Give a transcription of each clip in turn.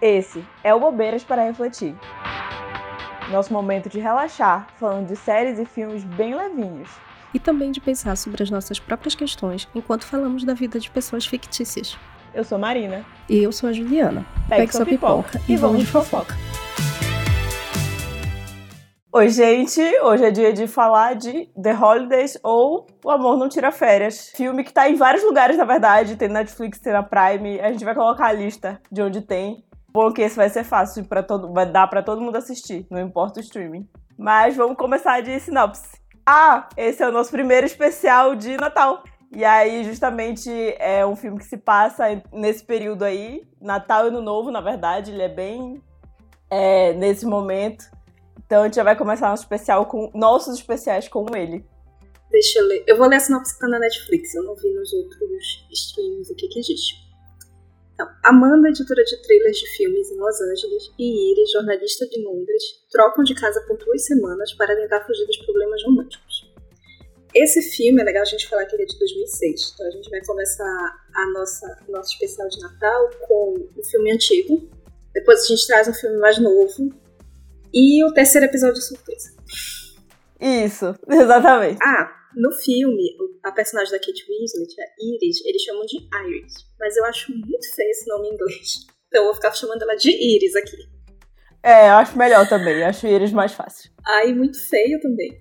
Esse é o Bobeiras para Refletir. Nosso momento de relaxar, falando de séries e filmes bem levinhos. E também de pensar sobre as nossas próprias questões enquanto falamos da vida de pessoas fictícias. Eu sou Marina. E eu sou a Juliana. Pegue, Pegue sua pipoca, pipoca e vamos de fofoca. Oi, gente! Hoje é dia de falar de The Holidays ou O Amor Não Tira Férias. Filme que tá em vários lugares, na verdade. Tem Netflix, tem na Prime. A gente vai colocar a lista de onde tem. Bom que esse vai ser fácil para todo, vai dar para todo mundo assistir, não importa o streaming. Mas vamos começar de sinopse. Ah, esse é o nosso primeiro especial de Natal. E aí, justamente, é um filme que se passa nesse período aí, Natal e Ano Novo, na verdade, ele é bem é, nesse momento. Então a gente já vai começar nosso especial com nossos especiais com ele. Deixa eu ler. Eu vou ler a sinopse que tá na Netflix, eu não vi nos outros streams o que que existe. Então, Amanda, editora de trailers de filmes em Los Angeles, e Iris, jornalista de Londres, trocam de casa por duas semanas para tentar fugir dos problemas românticos. Esse filme é legal a gente falar que ele é de 2006, então a gente vai começar a nossa nosso especial de Natal com um filme antigo. Depois a gente traz um filme mais novo, e o terceiro episódio de surpresa. Isso, exatamente. Ah, no filme, a personagem da Kate Winslet, a Iris, eles chamam de Iris. Mas eu acho muito feio esse nome em inglês. Então eu vou ficar chamando ela de Iris aqui. É, eu acho melhor também. Eu acho Iris mais fácil. Aí, muito feio também.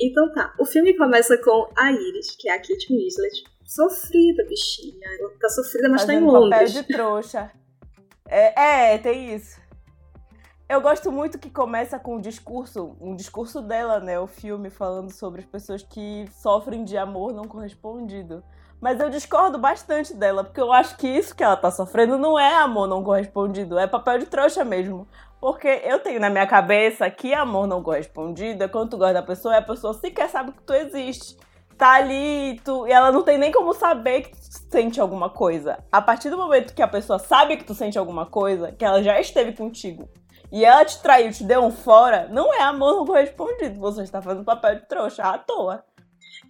Então tá, o filme começa com a Iris, que é a Kate Winslet. Sofrida, bichinha. Ela tá sofrida, mas Fazendo tá em Londres. papel de trouxa. É, é, tem isso. Eu gosto muito que começa com um discurso, um discurso dela, né? O filme falando sobre as pessoas que sofrem de amor não correspondido. Mas eu discordo bastante dela, porque eu acho que isso que ela tá sofrendo não é amor não correspondido, é papel de trouxa mesmo. Porque eu tenho na minha cabeça que amor não correspondido é quando tu gosta da pessoa e a pessoa sequer sabe que tu existe. Tá ali tu, e ela não tem nem como saber que tu sente alguma coisa. A partir do momento que a pessoa sabe que tu sente alguma coisa, que ela já esteve contigo e ela te traiu, te deu um fora, não é amor não correspondido. Você está fazendo papel de trouxa à toa.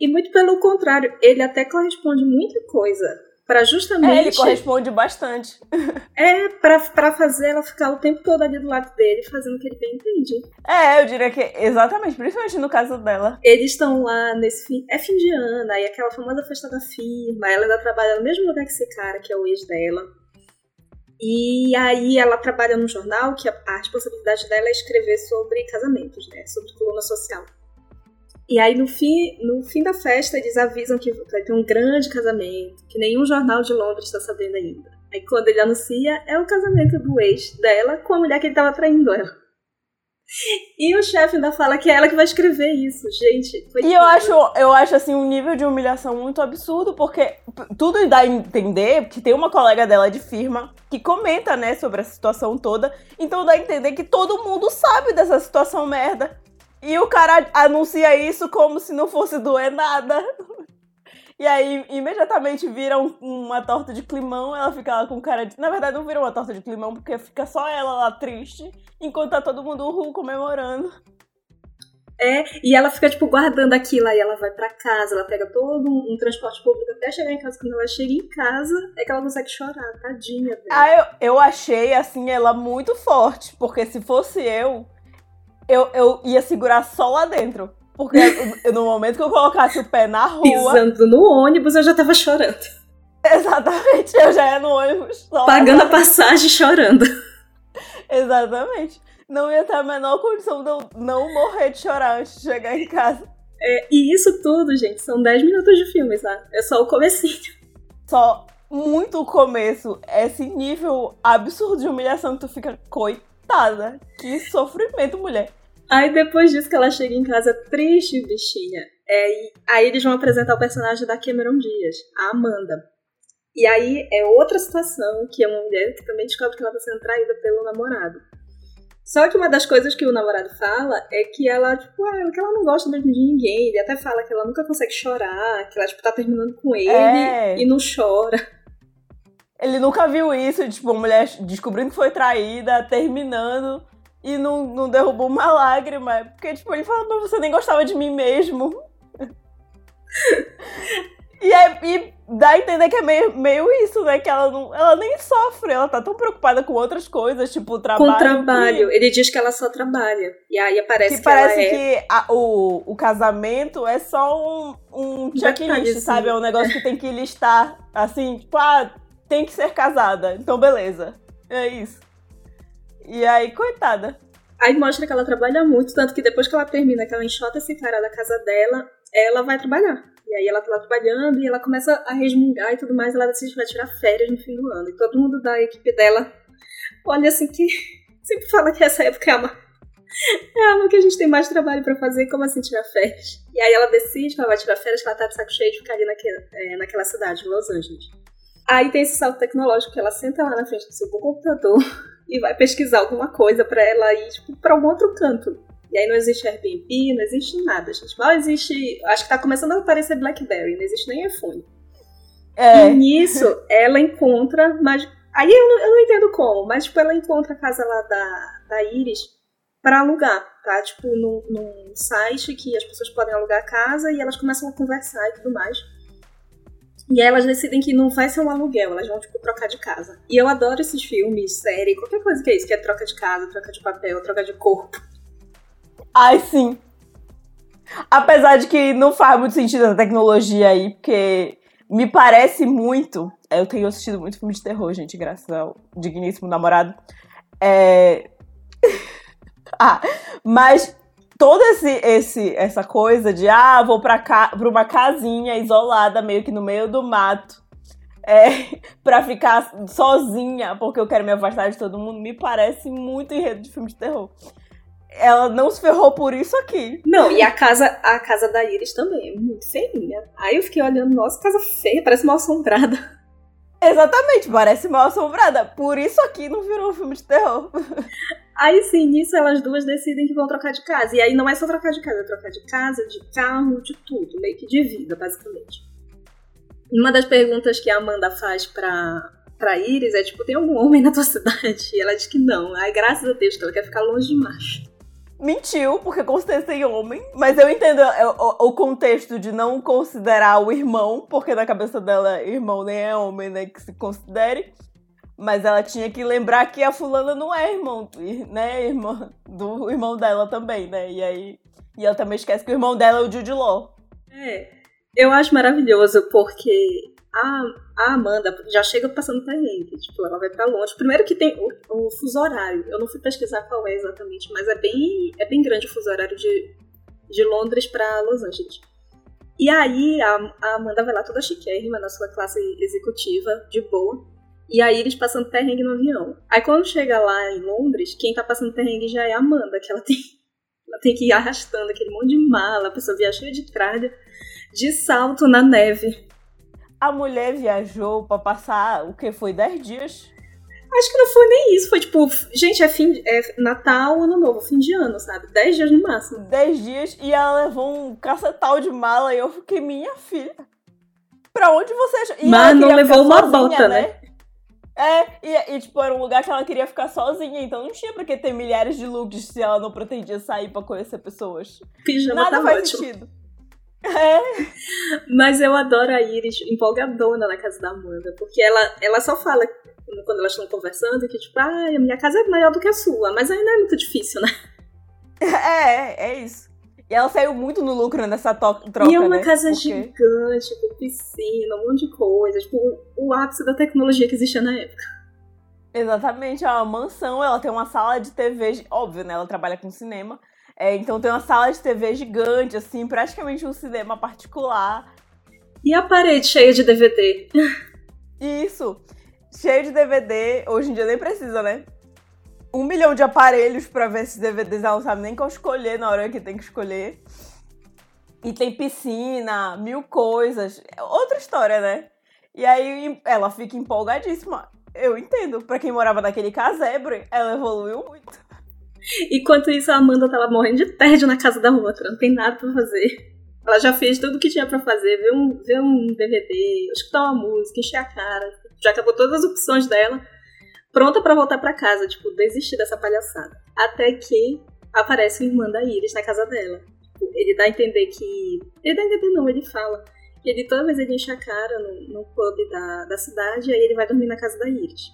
E muito pelo contrário, ele até corresponde muita coisa. para justamente. É, ele corresponde bastante. é, para fazer ela ficar o tempo todo ali do lado dele, fazendo o que ele bem entende. É, eu diria que exatamente, principalmente no caso dela. Eles estão lá nesse fim. É fim de ano, aí aquela famosa festa da firma. Ela ainda trabalha no mesmo lugar que esse cara, que é o ex dela. E aí ela trabalha num jornal que a, a responsabilidade dela é escrever sobre casamentos, né? Sobre coluna social. E aí no fim, no fim da festa eles avisam que vai ter um grande casamento, que nenhum jornal de Londres está sabendo ainda. Aí quando ele anuncia, é o casamento do ex dela com a mulher que ele estava traindo ela. E o chefe ainda fala que é ela que vai escrever isso, gente. E eu acho, eu acho assim um nível de humilhação muito absurdo, porque tudo dá a entender que tem uma colega dela de firma que comenta, né, sobre a situação toda. Então dá a entender que todo mundo sabe dessa situação merda. E o cara anuncia isso como se não fosse doer nada. E aí, imediatamente vira um, uma torta de climão, ela fica lá com cara de. Na verdade, não vira uma torta de climão, porque fica só ela lá triste, enquanto tá todo mundo uhul, comemorando. É, e ela fica, tipo, guardando aquilo, aí ela vai para casa, ela pega todo um, um, transporte público até chegar em casa. Quando ela chega em casa, é que ela consegue chorar, tadinha, velho. Ah, eu, eu achei, assim, ela muito forte, porque se fosse eu, eu, eu ia segurar só lá dentro. Porque no momento que eu colocasse o pé na rua. Pisando no ônibus, eu já tava chorando. Exatamente, eu já ia no ônibus. Só Pagando a passagem chorando. Exatamente. Não ia ter a menor condição de eu não morrer de chorar antes de chegar em casa. É, e isso tudo, gente, são 10 minutos de filme, tá? É só o comecinho. Só muito o começo. Esse nível absurdo de humilhação que tu fica, coitada. Que sofrimento, mulher. Aí depois disso que ela chega em casa triste, bichinha. É, aí eles vão apresentar o personagem da Cameron Diaz, a Amanda. E aí é outra situação que é uma mulher que também descobre que ela está sendo traída pelo namorado. Só que uma das coisas que o namorado fala é que ela, tipo, é, que ela não gosta mesmo de ninguém. Ele até fala que ela nunca consegue chorar, que ela, tipo, tá terminando com ele é. e não chora. Ele nunca viu isso, tipo, uma mulher descobrindo que foi traída, terminando e não, não derrubou uma lágrima. Porque, tipo, ele fala, mas você nem gostava de mim mesmo. E, é, e dá a entender que é meio, meio isso, né? Que ela, não, ela nem sofre, ela tá tão preocupada com outras coisas, tipo o trabalho. Com o trabalho. Que, Ele diz que ela só trabalha. E aí aparece que, que parece é... que a, o, o casamento é só um, um checklist, sabe? É um negócio que tem que listar, assim, tipo, ah, tem que ser casada. Então, beleza. É isso. E aí, coitada. Aí mostra que ela trabalha muito, tanto que depois que ela termina, que ela enxota esse cara da casa dela, ela vai trabalhar. E aí ela tá lá trabalhando e ela começa a resmungar e tudo mais, ela decide que vai tirar férias no fim do ano. E todo mundo da equipe dela olha assim que sempre fala que essa época é a, é a ano que a gente tem mais trabalho para fazer, como assim tirar férias? E aí ela decide que ela vai tirar férias, que ela tá de saco cheio de ficar ali naquela, é, naquela cidade, Los Angeles. Aí tem esse salto tecnológico que ela senta lá na frente do seu computador e vai pesquisar alguma coisa para ela ir, tipo, pra algum outro canto. E aí não existe Airbnb, não existe nada, gente. Mal existe. Acho que tá começando a aparecer Blackberry, não existe nem iPhone. É. E nisso, ela encontra. Mas, aí eu não, eu não entendo como, mas tipo, ela encontra a casa lá da, da Iris para alugar, tá? Tipo, num, num site que as pessoas podem alugar a casa e elas começam a conversar e tudo mais. E elas decidem que não vai ser um aluguel, elas vão, tipo, trocar de casa. E eu adoro esses filmes, série, qualquer coisa que é isso, que é troca de casa, troca de papel, troca de corpo. Ai, sim. Apesar de que não faz muito sentido a tecnologia aí, porque me parece muito. Eu tenho assistido muito filme de terror, gente, graças ao digníssimo namorado. É. ah, mas toda esse, esse, essa coisa de ah, vou pra, ca pra uma casinha isolada, meio que no meio do mato, é, pra ficar sozinha, porque eu quero me afastar de todo mundo, me parece muito enredo de filme de terror. Ela não se ferrou por isso aqui. Não, e a casa, a casa da Iris também é muito feinha. Aí eu fiquei olhando, nossa, casa feia, parece mal assombrada. Exatamente, parece mal assombrada. Por isso aqui não virou um filme de terror. Aí sim, nisso elas duas decidem que vão trocar de casa. E aí não é só trocar de casa, é trocar de casa, de carro, de tudo, meio que de vida, basicamente. Uma das perguntas que a Amanda faz pra, pra Iris é tipo, tem algum homem na tua cidade? E ela diz que não. Aí graças a Deus que ela quer ficar longe de macho. Mentiu, porque com certeza tem homem. Mas eu entendo o, o, contexto de não considerar o irmão, porque na cabeça dela, irmão nem é homem, né? Que se considere. Mas ela tinha que lembrar que a fulana não é irmão, né? Irmã do irmão dela também, né? E aí. E ela também esquece que o irmão dela é o Jude Law. É. Eu acho maravilhoso porque a, a Amanda já chega passando perrengue. Tipo, ela vai pra longe. Primeiro que tem o, o, fuso horário. Eu não fui pesquisar qual é exatamente, mas é bem, é bem grande o fuso horário de, de Londres para Los Angeles. E aí a, a Amanda vai lá toda chiquérrima na sua classe executiva, de boa. E a Iris passando perrengue no avião. Aí quando chega lá em Londres, quem tá passando perrengue já é a Amanda, que ela tem, ela tem que ir arrastando aquele monte de mala, a pessoa viaja cheia de tralha, de salto na neve. A mulher viajou para passar o que foi 10 dias? Acho que não foi nem isso, foi tipo, gente, é fim é Natal, Ano Novo, fim de ano, sabe? 10 dias no máximo. 10 dias e ela levou um cacetal de mala e eu fiquei, minha filha. Pra onde você E Mas não levou uma sozinha, bota, né? né? É, e, e, tipo, era um lugar que ela queria ficar sozinha, então não tinha pra que ter milhares de looks se ela não pretendia sair pra conhecer pessoas. Pijama Nada tá faz ótimo. sentido. É. Mas eu adoro a Iris empolgadona na casa da Amanda, porque ela, ela só fala quando elas estão conversando que, tipo, ah, a minha casa é maior do que a sua, mas ainda é muito difícil, né? É, é isso. E ela saiu muito no lucro nessa troca, E é uma né? casa Porque... gigante, com piscina, um monte de coisa. Tipo, o ápice da tecnologia que existia na época. Exatamente, é uma mansão, ela tem uma sala de TV, óbvio, né? Ela trabalha com cinema. É, então tem uma sala de TV gigante, assim, praticamente um cinema particular. E a parede cheia de DVD? Isso, cheio de DVD. Hoje em dia nem precisa, né? um milhão de aparelhos para ver esses DVDs, ela não sabe nem qual escolher na hora que tem que escolher. E tem piscina, mil coisas. É outra história, né? E aí ela fica empolgadíssima. Eu entendo. Para quem morava naquele casebre, ela evoluiu muito. Enquanto isso, a Amanda tava morrendo de tédio na casa da outra. Não tem nada pra fazer. Ela já fez tudo o que tinha para fazer. Ver um, um DVD, escutar uma música, encher a cara. Já acabou todas as opções dela pronta para voltar para casa, tipo, desistir dessa palhaçada. Até que aparece a irmã da Iris na casa dela. Tipo, ele dá a entender que. Ele dá a entender, não, ele fala. ele toda vez ele enche a cara no, no pub da, da cidade aí ele vai dormir na casa da Iris.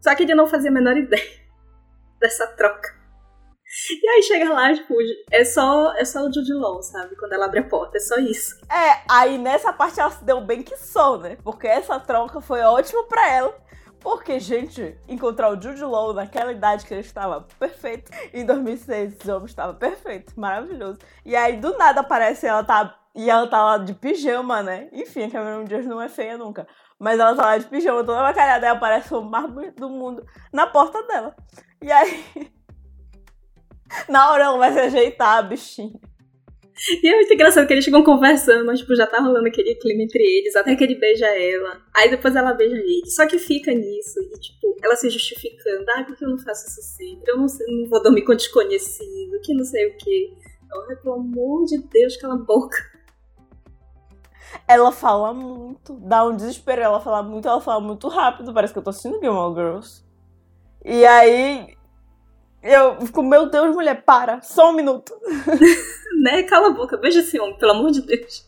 Só que ele não fazia a menor ideia dessa troca. E aí chega lá, tipo, é só, é só o Jude Law, sabe? Quando ela abre a porta, é só isso. É, aí nessa parte ela se deu bem que só, né? Porque essa troca foi ótima pra ela. Porque, gente, encontrar o Jude Law naquela idade que ele estava perfeito, em 2006 esse homem estava perfeito, maravilhoso. E aí, do nada, aparece ela tá... E ela tá lá de pijama, né? Enfim, a Cameron Diaz não é feia nunca. Mas ela tá lá de pijama, toda bacalhada, e aparece o bonito do mundo na porta dela. E aí... Na hora ela vai se ajeitar, a bichinha. E é muito engraçado que eles ficam conversando, mas tipo, já tá rolando aquele clima entre eles, até que ele beija ela. Aí depois ela beija ele. Só que fica nisso, e tipo, ela se justificando, ah, por que eu não faço isso sempre? Eu não, sei, não vou dormir com desconhecido, que não sei o quê. Ai, pelo amor de Deus, cala a boca. Ela fala muito, dá um desespero, ela fala muito, ela fala muito rápido, parece que eu tô assistindo Gilmore Girls. E aí, eu fico, meu Deus, mulher, para, só um minuto. né? Cala a boca, beija esse homem, pelo amor de Deus.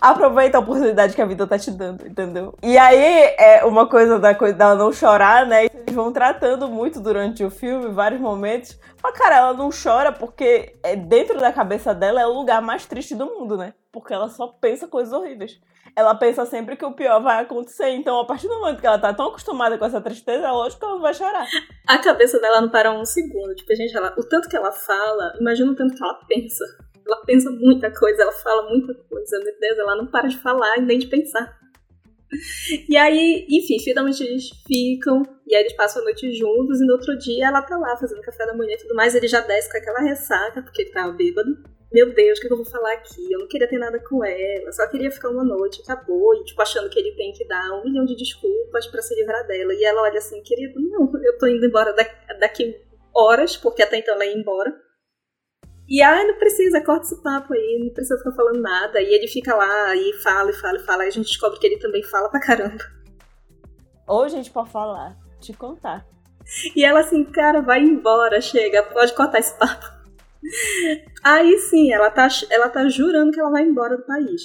Aproveita a oportunidade que a vida tá te dando, entendeu? E aí, é uma coisa da coisa dela não chorar, né? Eles vão tratando muito durante o filme, vários momentos. Mas, cara, ela não chora porque é, dentro da cabeça dela é o lugar mais triste do mundo, né? Porque ela só pensa coisas horríveis ela pensa sempre que o pior vai acontecer. Então, a partir do momento que ela tá tão acostumada com essa tristeza, é lógico que ela vai chorar. A cabeça dela não para um segundo. Tipo, gente, ela, o tanto que ela fala, imagina o tanto que ela pensa. Ela pensa muita coisa, ela fala muita coisa. Meu Deus, ela não para de falar e nem de pensar. E aí, enfim, finalmente eles ficam, e aí eles passam a noite juntos, e no outro dia ela tá lá fazendo café da manhã e tudo mais, ele já desce com aquela ressaca, porque ele tava bêbado meu Deus, o que eu vou falar aqui? Eu não queria ter nada com ela, só queria ficar uma noite, acabou. E, tipo, achando que ele tem que dar um milhão de desculpas para se livrar dela. E ela olha assim, querido, não, eu tô indo embora daqui horas, porque até então ela ia embora. E, ai, não precisa, corta esse papo aí, não precisa ficar falando nada. E ele fica lá e fala e fala e fala. E a gente descobre que ele também fala pra caramba. Ou a gente pode falar, te contar. E ela assim, cara, vai embora, chega, pode cortar esse papo. Aí sim, ela tá, ela tá jurando que ela vai embora do país.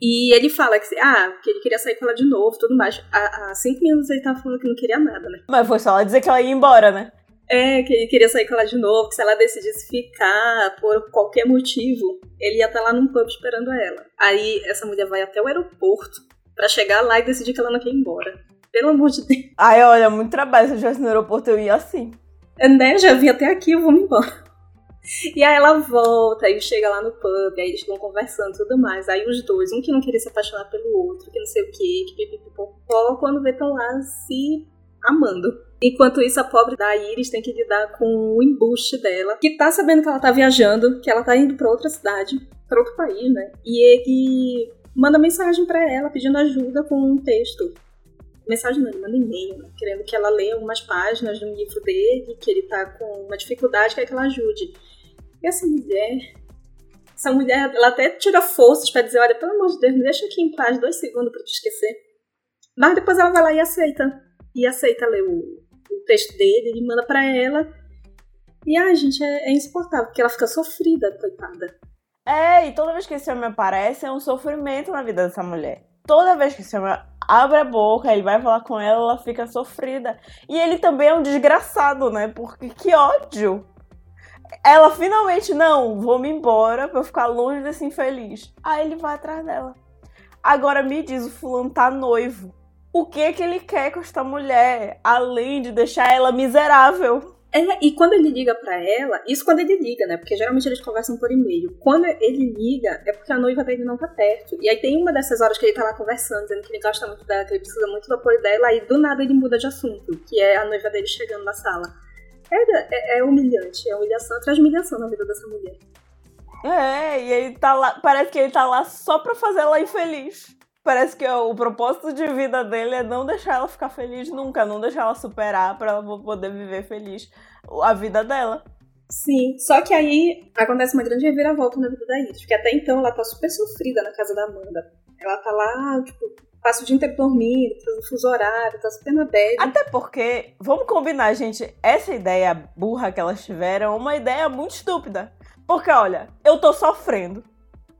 E ele fala que, ah, que ele queria sair com ela de novo tudo mais. Há, há cinco minutos ele tava falando que não queria nada, né? Mas foi só ela dizer que ela ia embora, né? É, que ele queria sair com ela de novo, que se ela decidisse ficar por qualquer motivo, ele ia estar tá lá num pub esperando ela. Aí essa mulher vai até o aeroporto para chegar lá e decidir que ela não quer ir embora. Pelo amor de Deus. Ai, olha, muito trabalho. Se eu estivesse no aeroporto, eu ia assim. É, né? Já vim até aqui, eu vou me embora. E aí ela volta, e chega lá no pub, aí eles estão conversando e tudo mais. Aí os dois, um que não queria se apaixonar pelo outro, que não sei o que, que pipipipopó, quando vê estão lá se amando. Enquanto isso, a pobre da Iris tem que lidar com o embuste dela, que tá sabendo que ela tá viajando, que ela tá indo pra outra cidade, pra outro país, né? E ele manda mensagem para ela pedindo ajuda com um texto mensagem não, ele manda e-mail, né? querendo que ela leia algumas páginas de um livro dele, que ele tá com uma dificuldade, quer que ela ajude. E essa mulher, essa mulher, ela até tira forças para dizer, olha, pelo amor de Deus, me deixa aqui em paz dois segundos para te esquecer. Mas depois ela vai lá e aceita. E aceita ler o, o texto dele, ele manda para ela. E, ai, gente, é, é insuportável, porque ela fica sofrida, coitada. É, e toda vez que esse homem aparece, é um sofrimento na vida dessa mulher. Toda vez que esse homem abre a boca, ele vai falar com ela, ela fica sofrida. E ele também é um desgraçado, né? Porque que ódio! Ela finalmente, não, vou me embora pra eu ficar longe desse infeliz. Aí ele vai atrás dela. Agora me diz, o fulano tá noivo. O que que ele quer com esta mulher? Além de deixar ela miserável. É, e quando ele liga para ela, isso quando ele liga, né? Porque geralmente eles conversam por e-mail. Quando ele liga, é porque a noiva dele não tá perto. E aí tem uma dessas horas que ele tá lá conversando, dizendo que ele gosta muito dela, que ele precisa muito do apoio dela, e do nada ele muda de assunto, que é a noiva dele chegando na sala. É, é, é humilhante, é humilhação atrás de humilhação na vida dessa mulher. É, e ele tá lá, parece que ele tá lá só pra fazer ela infeliz. Parece que o propósito de vida dele é não deixar ela ficar feliz nunca, não deixar ela superar para ela poder viver feliz a vida dela. Sim, só que aí acontece uma grande reviravolta na vida da Iris, porque até então ela tá super sofrida na casa da Amanda. Ela tá lá, tipo, passa o dia inteiro dormindo, fazendo fuso horário, tá super na bad. Até porque, vamos combinar, gente, essa ideia burra que elas tiveram é uma ideia muito estúpida. Porque, olha, eu tô sofrendo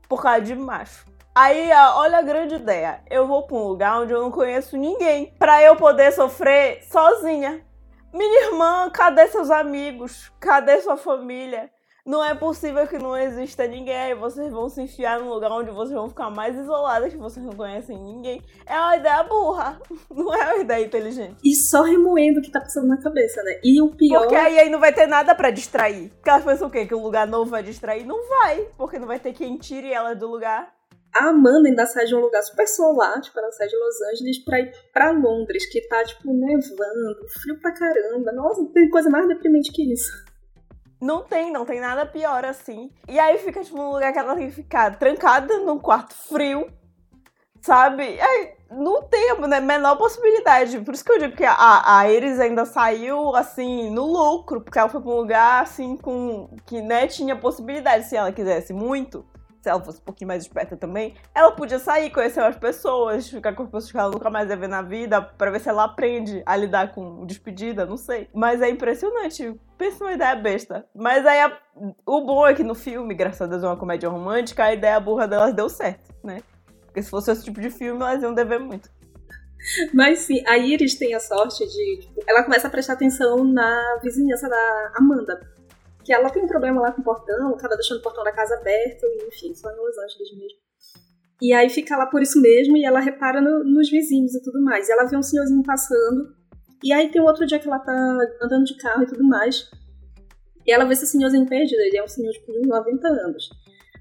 por causa de macho. Aí, olha a grande ideia. Eu vou pra um lugar onde eu não conheço ninguém. Pra eu poder sofrer sozinha. Minha irmã, cadê seus amigos? Cadê sua família? Não é possível que não exista ninguém. Aí vocês vão se enfiar num lugar onde vocês vão ficar mais isoladas, que vocês não conhecem ninguém. É uma ideia burra. Não é uma ideia inteligente. E só remoendo o que tá passando na cabeça, né? E o pior. Porque aí, aí não vai ter nada para distrair. Porque elas pensam o quê? Que o lugar novo vai distrair? Não vai. Porque não vai ter quem tire ela do lugar. A Amanda ainda sai de um lugar super solar, tipo, ela sai de Los Angeles pra ir pra Londres, que tá, tipo, nevando, frio pra caramba. Nossa, tem coisa mais deprimente que isso. Não tem, não tem nada pior assim. E aí fica, tipo, num lugar que ela tem que ficar trancada num quarto frio, sabe? Aí não tem né, menor possibilidade. Por isso que eu digo que a, a Iris ainda saiu, assim, no lucro, porque ela foi pra um lugar, assim, com. que, né, tinha possibilidade, se ela quisesse muito se ela fosse um pouquinho mais esperta também, ela podia sair, conhecer as pessoas, ficar com as pessoas que ela nunca mais ia ver na vida, pra ver se ela aprende a lidar com despedida, não sei. Mas é impressionante. Pensa uma ideia besta. Mas aí a... o bom é que no filme, graças a Deus, é uma comédia romântica, a ideia burra delas deu certo, né? Porque se fosse esse tipo de filme, elas iam dever muito. Mas sim, a Iris tem a sorte de. Tipo, ela começa a prestar atenção na vizinhança da Amanda que ela tem um problema lá com o portão, acaba deixando o portão da casa aberto, enfim, só em Los Angeles mesmo. E aí fica lá por isso mesmo, e ela repara no, nos vizinhos e tudo mais. E ela vê um senhorzinho passando, e aí tem outro dia que ela tá andando de carro e tudo mais, e ela vê esse senhorzinho perdido, ele é um senhor tipo, de 90 anos.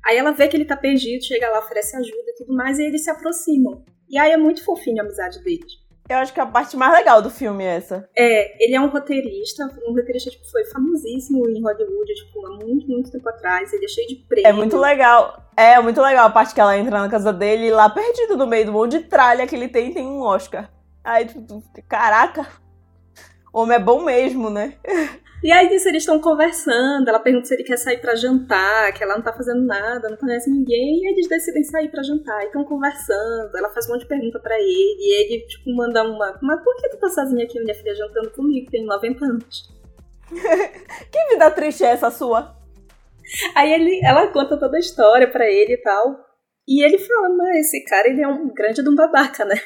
Aí ela vê que ele tá perdido, chega lá, oferece ajuda e tudo mais, e eles se aproximam. E aí é muito fofinho a amizade deles. Eu acho que é a parte mais legal do filme essa. É, ele é um roteirista, um roteirista tipo, foi famosíssimo em Hollywood, tipo, há muito, muito tempo atrás. Ele é cheio de prêmios. É muito legal. É muito legal a parte que ela entra na casa dele e lá perdido no meio do monte de tralha que ele tem, tem um Oscar. Aí, tipo, caraca, o homem é bom mesmo, né? E aí disso eles estão conversando, ela pergunta se ele quer sair para jantar, que ela não tá fazendo nada, não conhece ninguém, e eles decidem sair para jantar, e estão conversando, ela faz um monte de pergunta para ele, e ele, tipo, manda uma, mas por que tu tá sozinha aqui, minha filha, jantando comigo, tem 90 anos? que vida triste é essa sua? Aí ele, ela conta toda a história para ele e tal, e ele fala, mas esse cara, ele é um grande de um babaca, né?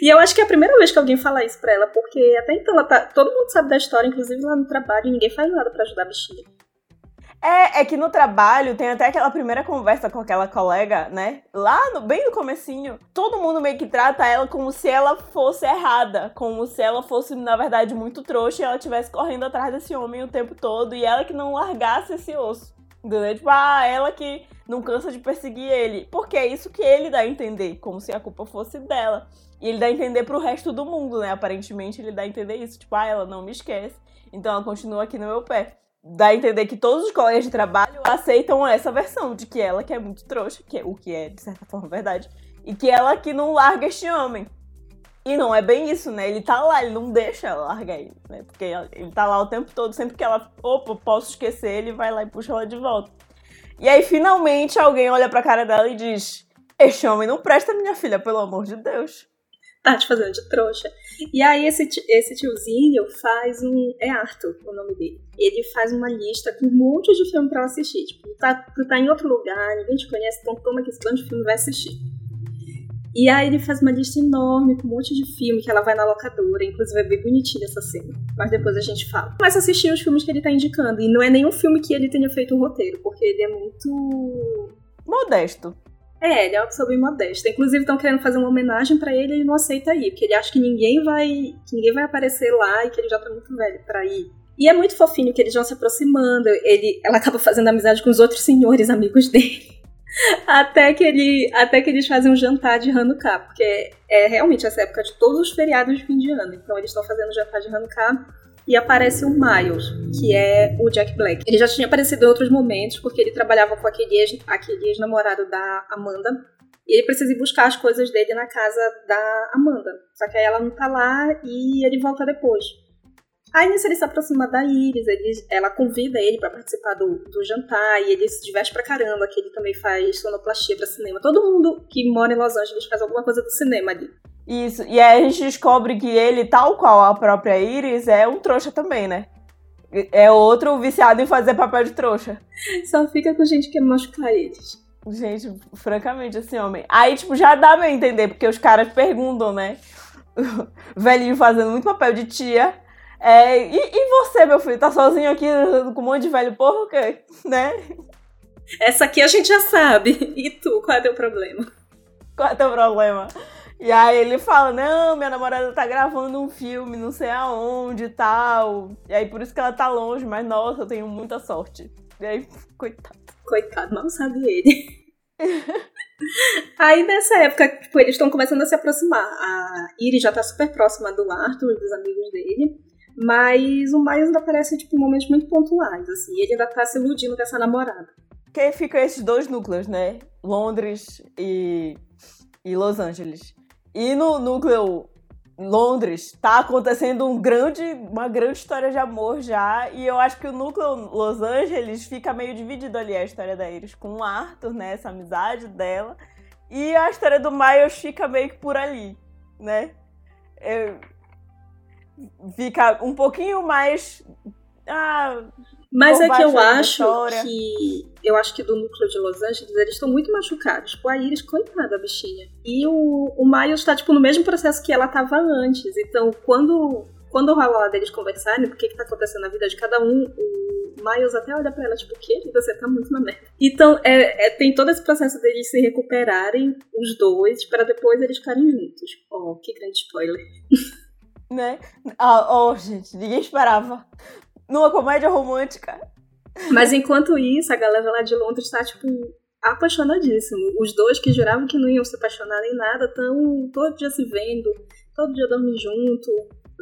E eu acho que é a primeira vez que alguém fala isso pra ela, porque até então ela tá, todo mundo sabe da história, inclusive lá no trabalho, ninguém faz nada para ajudar a bichinha. É, é que no trabalho tem até aquela primeira conversa com aquela colega, né? Lá no, bem no comecinho, todo mundo meio que trata ela como se ela fosse errada, como se ela fosse, na verdade, muito trouxa e ela estivesse correndo atrás desse homem o tempo todo e ela que não largasse esse osso. Entendeu? Tipo, ah, ela que não cansa de perseguir ele. Porque é isso que ele dá a entender, como se a culpa fosse dela. E ele dá a entender pro resto do mundo, né? Aparentemente ele dá a entender isso. Tipo, ah, ela não me esquece. Então ela continua aqui no meu pé. Dá a entender que todos os colegas de trabalho aceitam essa versão de que ela que é muito trouxa, que é, o que é, de certa forma, verdade. E que ela que não larga este homem. E não é bem isso, né? Ele tá lá, ele não deixa ela largar ele, né? Porque ele tá lá o tempo todo, sempre que ela, opa, posso esquecer, ele vai lá e puxa ela de volta. E aí, finalmente, alguém olha pra cara dela e diz: Este homem não presta, minha filha, pelo amor de Deus tá te fazendo de trouxa. E aí esse, esse tiozinho faz um. É Arthur o nome dele. Ele faz uma lista com um monte de filme pra assistir. Tipo, tu tá, tu tá em outro lugar, ninguém te conhece, então toma que esse de filme vai assistir. E aí ele faz uma lista enorme com um monte de filme que ela vai na locadora. Inclusive é bem bonitinha essa cena. Mas depois a gente fala. Começa a assistir os filmes que ele tá indicando. E não é nenhum filme que ele tenha feito um roteiro, porque ele é muito. Modesto. É, ele é uma pessoa bem modesta. Inclusive estão querendo fazer uma homenagem para ele e ele não aceita ir, porque ele acha que ninguém vai, que ninguém vai aparecer lá e que ele já tá muito velho para ir. E é muito fofinho que eles vão se aproximando. Ele, ela acaba fazendo amizade com os outros senhores amigos dele. Até que ele, até que eles fazem um jantar de Hanukkah, porque é realmente essa época de todos os feriados de fim de ano. Então eles estão fazendo jantar de Hanukkah e aparece o Miles, que é o Jack Black. Ele já tinha aparecido em outros momentos, porque ele trabalhava com aquele ex-namorado ex da Amanda. E ele precisa ir buscar as coisas dele na casa da Amanda. Só que aí ela não tá lá e ele volta depois. Aí nisso ele se aproxima da Iris, ele, ela convida ele para participar do, do jantar e ele se diverte pra caramba, que ele também faz sonoplastia pra cinema. Todo mundo que mora em Los Angeles faz alguma coisa do cinema ali. Isso, e aí a gente descobre que ele, tal qual a própria Iris, é um trouxa também, né? É outro viciado em fazer papel de trouxa. Só fica com gente que quer machucar eles. Gente, francamente, esse homem. Aí, tipo, já dá pra entender, porque os caras perguntam, né? Velhinho fazendo muito papel de tia. É, e, e, você, meu filho, tá sozinho aqui com um monte de velho quê? Né? Essa aqui a gente já sabe. E tu, qual é o teu problema? Qual é o teu problema? E aí ele fala, não, minha namorada tá gravando um filme, não sei aonde e tal. E aí por isso que ela tá longe, mas nossa, eu tenho muita sorte. E aí, coitado. Coitado, mal sabe ele. aí nessa época, tipo, eles estão começando a se aproximar. A Iris já tá super próxima do Arthur e dos amigos dele. Mas o Miles ainda aparece, tipo, em momentos muito pontuais, assim. Ele ainda tá se iludindo com essa namorada. Que fica esses dois núcleos, né? Londres e, e Los Angeles. E no núcleo Londres tá acontecendo um grande, uma grande história de amor já. E eu acho que o núcleo Los Angeles fica meio dividido ali a história da Iris com o Arthur, né? Essa amizade dela. E a história do Miles fica meio que por ali, né? Eu... Fica um pouquinho mais. Ah, mas é que eu acho que. Eu acho que do núcleo de Los Angeles, eles estão muito machucados. Tipo, a Iris, coitada, a bichinha. E o, o Miles tá, tipo, no mesmo processo que ela tava antes. Então, quando, quando rola deles conversarem, o que que tá acontecendo na vida de cada um, o Miles até olha pra ela, tipo, o quê? Você tá muito na merda. Então, é, é, tem todo esse processo deles se recuperarem, os dois, para depois eles ficarem juntos. Oh, que grande spoiler. Né? Ah, oh, gente, ninguém esperava numa comédia romântica. Mas enquanto isso, a galera lá de Londres tá, tipo, apaixonadíssimo. Os dois que juravam que não iam se apaixonar nem nada, estão todo dia se vendo, todo dia dormem junto,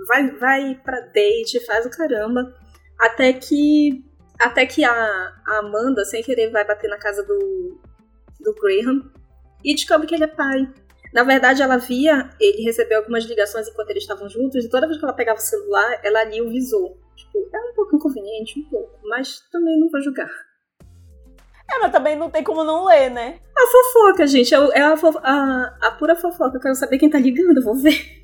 vai, vai pra date, faz o caramba. Até que. Até que a, a Amanda, sem querer, vai bater na casa do, do Graham e descobre que ele é pai. Na verdade, ela via ele receber algumas ligações enquanto eles estavam juntos, e toda vez que ela pegava o celular, ela lia o visor. Tipo, é um pouco inconveniente, um pouco, mas também não vou julgar. É, mas também não tem como não ler, né? A fofoca, gente, é, é a, a, a pura fofoca. Eu quero saber quem tá ligando, eu vou ver.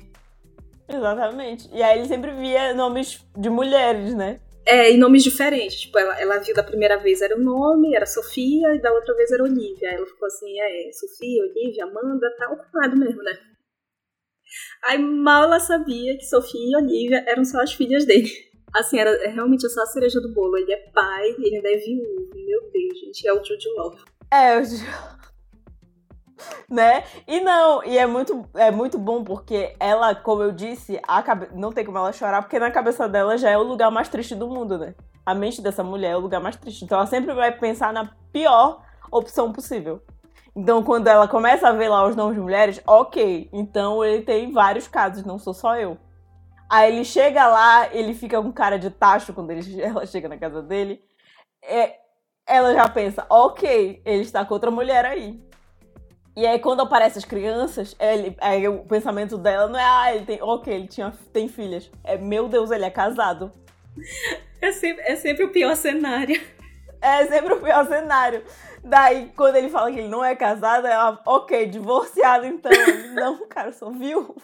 Exatamente. E aí ele sempre via nomes de mulheres, né? É, e nomes diferentes. Tipo, ela, ela viu da primeira vez era o nome, era Sofia, e da outra vez era Olivia. Aí ela ficou assim, é, Sofia, Olivia, Amanda, tá ocupado mesmo, né? Aí mal ela sabia que Sofia e Olivia eram só as filhas dele. Assim, era é realmente só a cereja do bolo. Ele é pai, ele ainda é viúvo. Meu Deus, gente, é o Jude Law. É, o Jude né? E não, e é muito, é muito bom porque ela, como eu disse, cabe... não tem como ela chorar, porque na cabeça dela já é o lugar mais triste do mundo, né? A mente dessa mulher é o lugar mais triste. Então ela sempre vai pensar na pior opção possível. Então, quando ela começa a ver lá os nomes de mulheres, ok. Então ele tem vários casos, não sou só eu. Aí ele chega lá, ele fica com cara de tacho quando ele, ela chega na casa dele. É, ela já pensa, ok, ele está com outra mulher aí. E aí, quando aparecem as crianças, ele, aí, o pensamento dela não é, ah, ele tem. Ok, ele tinha, tem filhas. É, meu Deus, ele é casado. É sempre, é sempre o pior cenário. É sempre o pior cenário. Daí, quando ele fala que ele não é casado, ela, ok, divorciado então. não, cara, sou viúvo.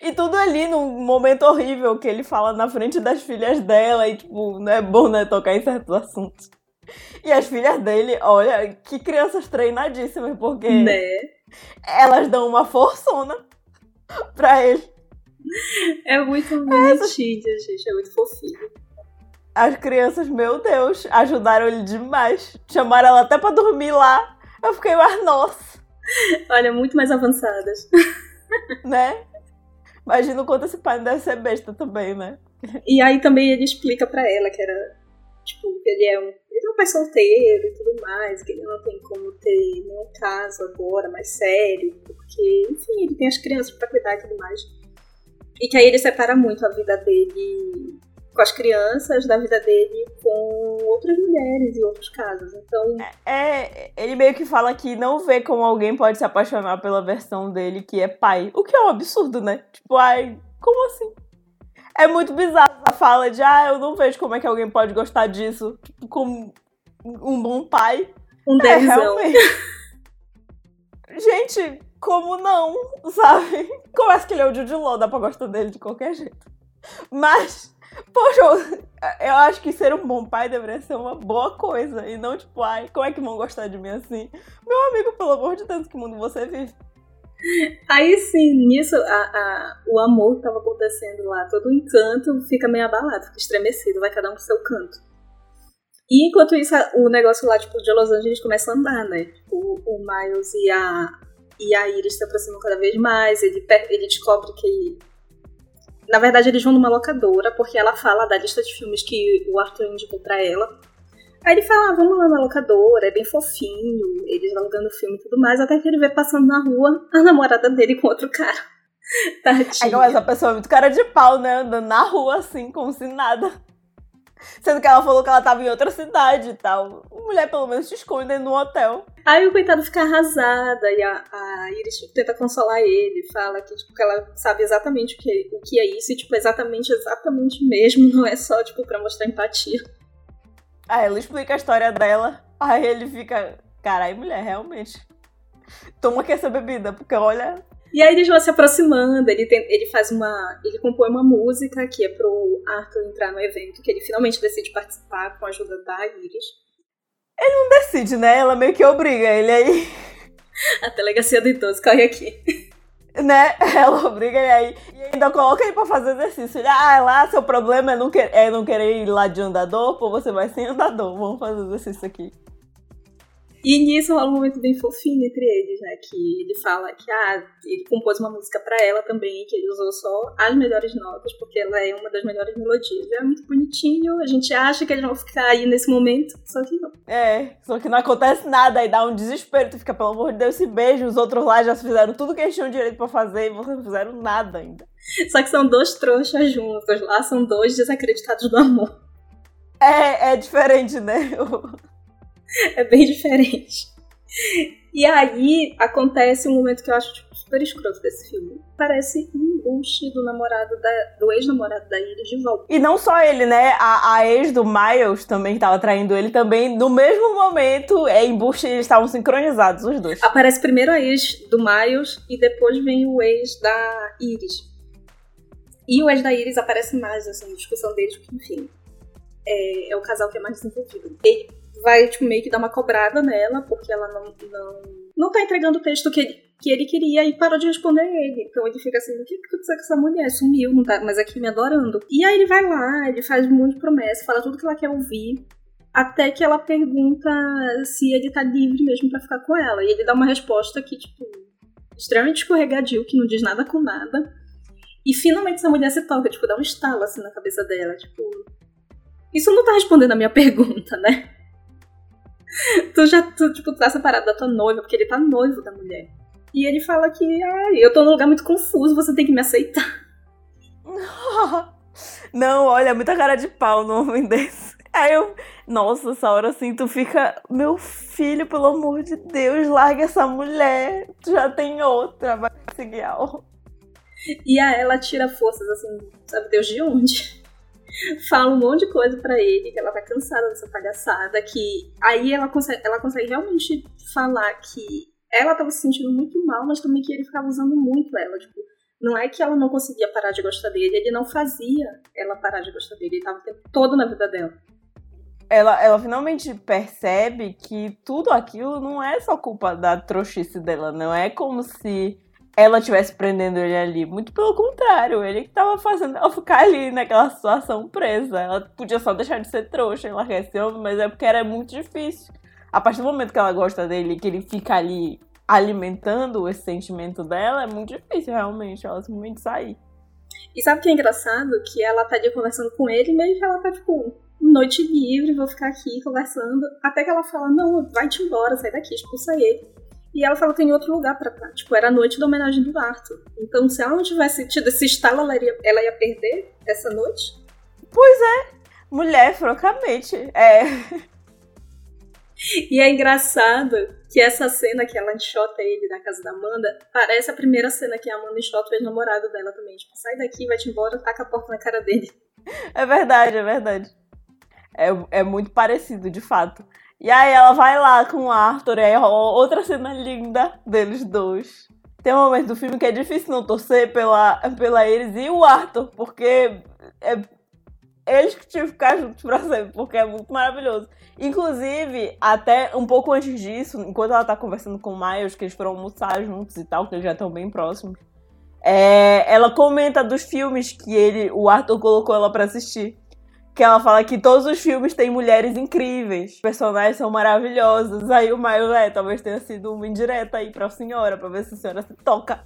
E tudo ali num momento horrível que ele fala na frente das filhas dela e, tipo, não é bom, né, tocar em certos assuntos. E as filhas dele, olha, que crianças treinadíssimas, porque né? elas dão uma forçona pra ele. É muito bonitinho, gente, é muito fofinho. As crianças, meu Deus, ajudaram ele demais. Chamaram ela até pra dormir lá. Eu fiquei, mas nossa. Olha, muito mais avançadas. Né? Imagina o quanto esse pai deve ser besta também, né? E aí também ele explica para ela que era Tipo, que ele é um, ele é um pai solteiro e tudo mais, que ele não tem como ter nenhum caso agora mais sério, porque, enfim, ele tem as crianças para cuidar e tudo mais. E que aí ele separa muito a vida dele com as crianças da vida dele com outras mulheres e outros casos. Então. É, é, ele meio que fala que não vê como alguém pode se apaixonar pela versão dele que é pai. O que é um absurdo, né? Tipo, ai, como assim? É muito bizarro a fala de, ah, eu não vejo como é que alguém pode gostar disso. Tipo, como um bom pai. Um é, realmente. Gente, como não, sabe? Começa que ele é o Jude Law, dá pra gostar dele de qualquer jeito. Mas, Poxa, eu acho que ser um bom pai deveria ser uma boa coisa. E não tipo, ai, como é que vão gostar de mim assim? Meu amigo, pelo amor de Deus, que mundo você vive? Aí sim, nisso a, a, o amor que tava acontecendo lá, todo o encanto fica meio abalado, fica estremecido, vai cada um pro seu canto. E enquanto isso, o negócio lá, tipo, de Los Angeles começa a andar, né? Tipo, o Miles e a, e a Iris se aproximam cada vez mais, ele, ele descobre que. Na verdade, eles vão numa locadora, porque ela fala da lista de filmes que o Arthur indicou pra ela. Aí ele fala, ah, vamos lá na locadora, é bem fofinho, eles alugando o filme e tudo mais, até que ele vê passando na rua a namorada dele com outro cara. Tadinha. É essa pessoa é muito cara de pau, né? Andando na rua assim, como se nada. Sendo que ela falou que ela tava em outra cidade e tal. Mulher, pelo menos, se esconde no hotel. Aí o coitado fica arrasada e a, a Iris tipo, tenta consolar ele. Fala que, tipo, que ela sabe exatamente o que, o que é isso e, tipo, exatamente, exatamente mesmo. Não é só, tipo, pra mostrar empatia. Aí ela explica a história dela. Aí ele fica. Caralho, mulher, realmente. Toma aqui essa bebida, porque olha. E aí eles vão se aproximando, ele, tem, ele faz uma. Ele compõe uma música que é pro Arthur entrar no evento, que ele finalmente decide participar com a ajuda da Iris. Ele não decide, né? Ela meio que obriga ele aí. A delegacia do idoso corre aqui. Né? Ela obriga ele aí. E ainda coloca ele pra fazer exercício. Ele, ah, lá seu problema é não, quer, é não querer ir lá de andador, pô, você vai sem andador. Vamos fazer exercício aqui. E nisso rola um momento bem fofinho entre eles, né? Que ele fala que ah, ele compôs uma música para ela também, que ele usou só as melhores notas, porque ela é uma das melhores melodias. É muito bonitinho, a gente acha que eles vão ficar aí nesse momento, só que não. É, só que não acontece nada, aí dá um desespero, tu fica, pelo amor de Deus, esse beijo, os outros lá já fizeram tudo que eles tinham direito pra fazer e vocês não fizeram nada ainda. Só que são dois trouxas juntos, lá são dois desacreditados do amor. É, é diferente, né? é bem diferente. E aí acontece um momento que eu acho tipo, super escroto desse filme. Parece um embuste do namorado da, do ex-namorado da Iris de volta. E não só ele, né? A, a ex do Miles também estava traindo ele também. No mesmo momento, é embuste, eles estavam sincronizados, os dois. Aparece primeiro a ex do Miles e depois vem o ex da Iris. E o ex da Iris aparece mais, assim, na discussão deles, porque, enfim, é, é o casal que é mais desenvolvido. Ele vai, tipo, meio que dar uma cobrada nela, porque ela não, não, não tá entregando o texto que ele, que ele queria e parou de responder ele. Então ele fica assim, o que aconteceu com essa mulher? Sumiu, não tá mas aqui me adorando. E aí ele vai lá, ele faz um monte de promessa, fala tudo que ela quer ouvir. Até que ela pergunta se ele tá livre mesmo para ficar com ela. E ele dá uma resposta que, tipo, extremamente escorregadio, que não diz nada com nada. E finalmente essa mulher se toca, tipo, dá um estalo assim na cabeça dela, tipo. Isso não tá respondendo a minha pergunta, né? tu já, tu, tipo, tá separado da tua noiva, porque ele tá noivo da mulher. E ele fala que, ai, eu tô num lugar muito confuso, você tem que me aceitar. Não, olha, muita cara de pau no homem desse. Aí eu, nossa, essa hora assim, tu fica, meu filho, pelo amor de Deus, larga essa mulher, tu já tem outra, vai seguir a E aí ela tira forças, assim, sabe Deus de onde? fala um monte de coisa para ele, que ela tá cansada dessa palhaçada, que aí ela consegue, ela consegue realmente falar que ela tava se sentindo muito mal, mas também que ele ficava usando muito ela, tipo, não é que ela não conseguia parar de gostar dele, ele não fazia ela parar de gostar dele, ele tava o tempo todo na vida dela. Ela, ela finalmente percebe que tudo aquilo não é só culpa da trouxice dela, não é como se ela estivesse prendendo ele ali. Muito pelo contrário, ele que tava fazendo ela ficar ali naquela situação presa. Ela podia só deixar de ser trouxa e largar esse homem, mas é porque era muito difícil. A partir do momento que ela gosta dele, que ele fica ali alimentando esse sentimento dela, é muito difícil realmente ela simplesmente sair. E sabe o que é engraçado? Que ela tá ali conversando com ele, que ela tá tipo, noite livre, vou ficar aqui conversando. Até que ela fala: Não, vai-te embora, sai daqui, expulsa ele. E ela falou que tem outro lugar para estar. Tipo, era a noite da homenagem do Arthur. Então, se ela não tivesse tido esse estalo, ela ia, ela ia perder essa noite? Pois é. Mulher, francamente. É. E é engraçado que essa cena que ela enxota ele na casa da Amanda parece a primeira cena que a Amanda enxota o ex-namorado dela também. Tipo, sai daqui, vai-te embora, taca a porta na cara dele. É verdade, é verdade. É, é muito parecido, de fato. E aí ela vai lá com o Arthur, rola outra cena linda deles dois. Tem um momento do filme que é difícil não torcer pela, pela Iris e o Arthur, porque é, eles que tinham que ficar juntos pra sempre, porque é muito maravilhoso. Inclusive, até um pouco antes disso, enquanto ela tá conversando com o Miles, que eles foram almoçar juntos e tal, que eles já estão bem próximos, é, ela comenta dos filmes que ele, o Arthur colocou ela para assistir. Que ela fala que todos os filmes têm mulheres incríveis, os personagens são maravilhosos. Aí o Miles, é, talvez tenha sido uma indireta aí pra senhora, pra ver se a senhora se toca.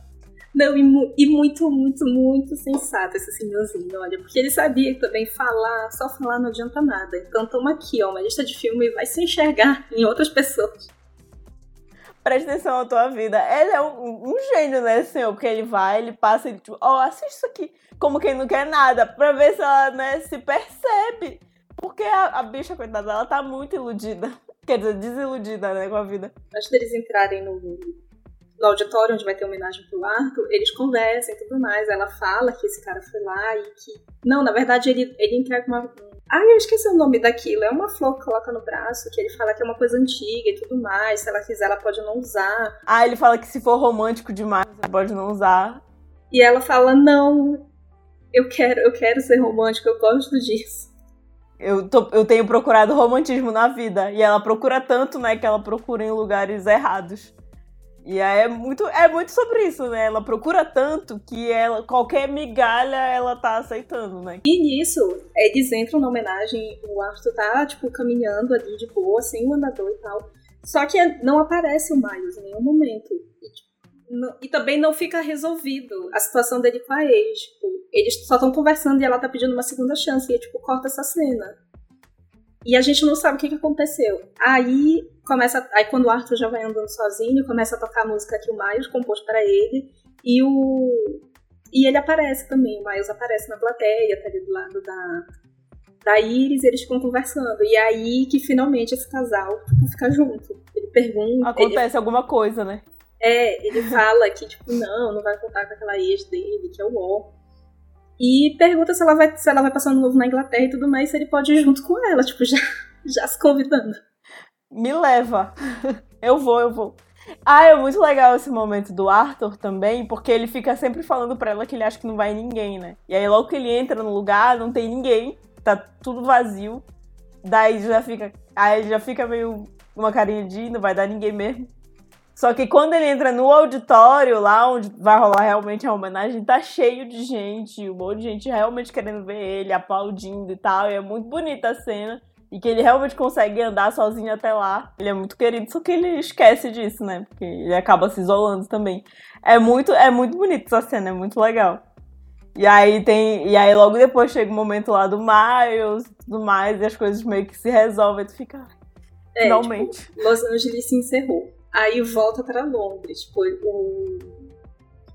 Não, e, mu e, muito, muito, muito sensato esse senhorzinho, olha, porque ele sabia que também falar, só falar não adianta nada. Então toma aqui, ó, uma lista de filme e vai se enxergar em outras pessoas. Preste atenção na tua vida. Ele é um, um gênio, né, senhor? Porque ele vai, ele passa e tipo, ó, oh, assiste isso aqui, como quem não quer nada, pra ver se ela, né, se percebe. Porque a, a bicha, coitada, ela tá muito iludida. Quer dizer, desiludida, né, com a vida. Antes deles entrarem no, no auditório onde vai ter homenagem pro Arthur, eles conversam e tudo mais. Ela fala que esse cara foi lá e que. Não, na verdade, ele, ele entrega uma. Ah, eu esqueci o nome daquilo. É uma flor que coloca no braço, que ele fala que é uma coisa antiga e tudo mais. Se ela quiser, ela pode não usar. Ah, ele fala que se for romântico demais, ela pode não usar. E ela fala: não, eu quero, eu quero ser romântica, eu gosto disso. Eu, tô, eu tenho procurado romantismo na vida. E ela procura tanto, né, que ela procura em lugares errados. E aí é muito, é muito sobre isso, né? Ela procura tanto que ela, qualquer migalha ela tá aceitando, né? E nisso, eles entram na homenagem, o Arthur tá, tipo, caminhando ali de boa, sem o andador e tal. Só que não aparece o Miles em nenhum momento. E, tipo, não, e também não fica resolvido a situação dele com a ex. Tipo, eles só estão conversando e ela tá pedindo uma segunda chance. E, tipo, corta essa cena. E a gente não sabe o que, que aconteceu. Aí começa. Aí quando o Arthur já vai andando sozinho, começa a tocar a música que o Miles compôs para ele. E o. E ele aparece também, o Miles aparece na plateia, tá ali do lado da, da Iris, eles ficam conversando. E é aí que finalmente esse casal fica junto. Ele pergunta. Acontece ele... alguma coisa, né? É, ele fala que, tipo, não, não vai contar com aquela ex dele, que é o War. E pergunta se ela vai, se ela vai passar um novo na Inglaterra e tudo mais, se ele pode ir junto com ela, tipo, já, já se convidando. Me leva. Eu vou, eu vou. Ah, é muito legal esse momento do Arthur também, porque ele fica sempre falando pra ela que ele acha que não vai ninguém, né? E aí logo que ele entra no lugar, não tem ninguém, tá tudo vazio. Daí já fica. Aí já fica meio uma carinha de não vai dar ninguém mesmo. Só que quando ele entra no auditório, lá onde vai rolar realmente a homenagem, tá cheio de gente, um monte de gente realmente querendo ver ele, aplaudindo e tal. E é muito bonita a cena. E que ele realmente consegue andar sozinho até lá. Ele é muito querido, só que ele esquece disso, né? Porque ele acaba se isolando também. É muito, é muito bonito essa cena, é muito legal. E aí tem. E aí logo depois chega o momento lá do Miles e tudo mais, e as coisas meio que se resolvem, e tu fica. É, finalmente. Tipo, Los Angeles se encerrou. Aí volta para Londres. Tipo, o,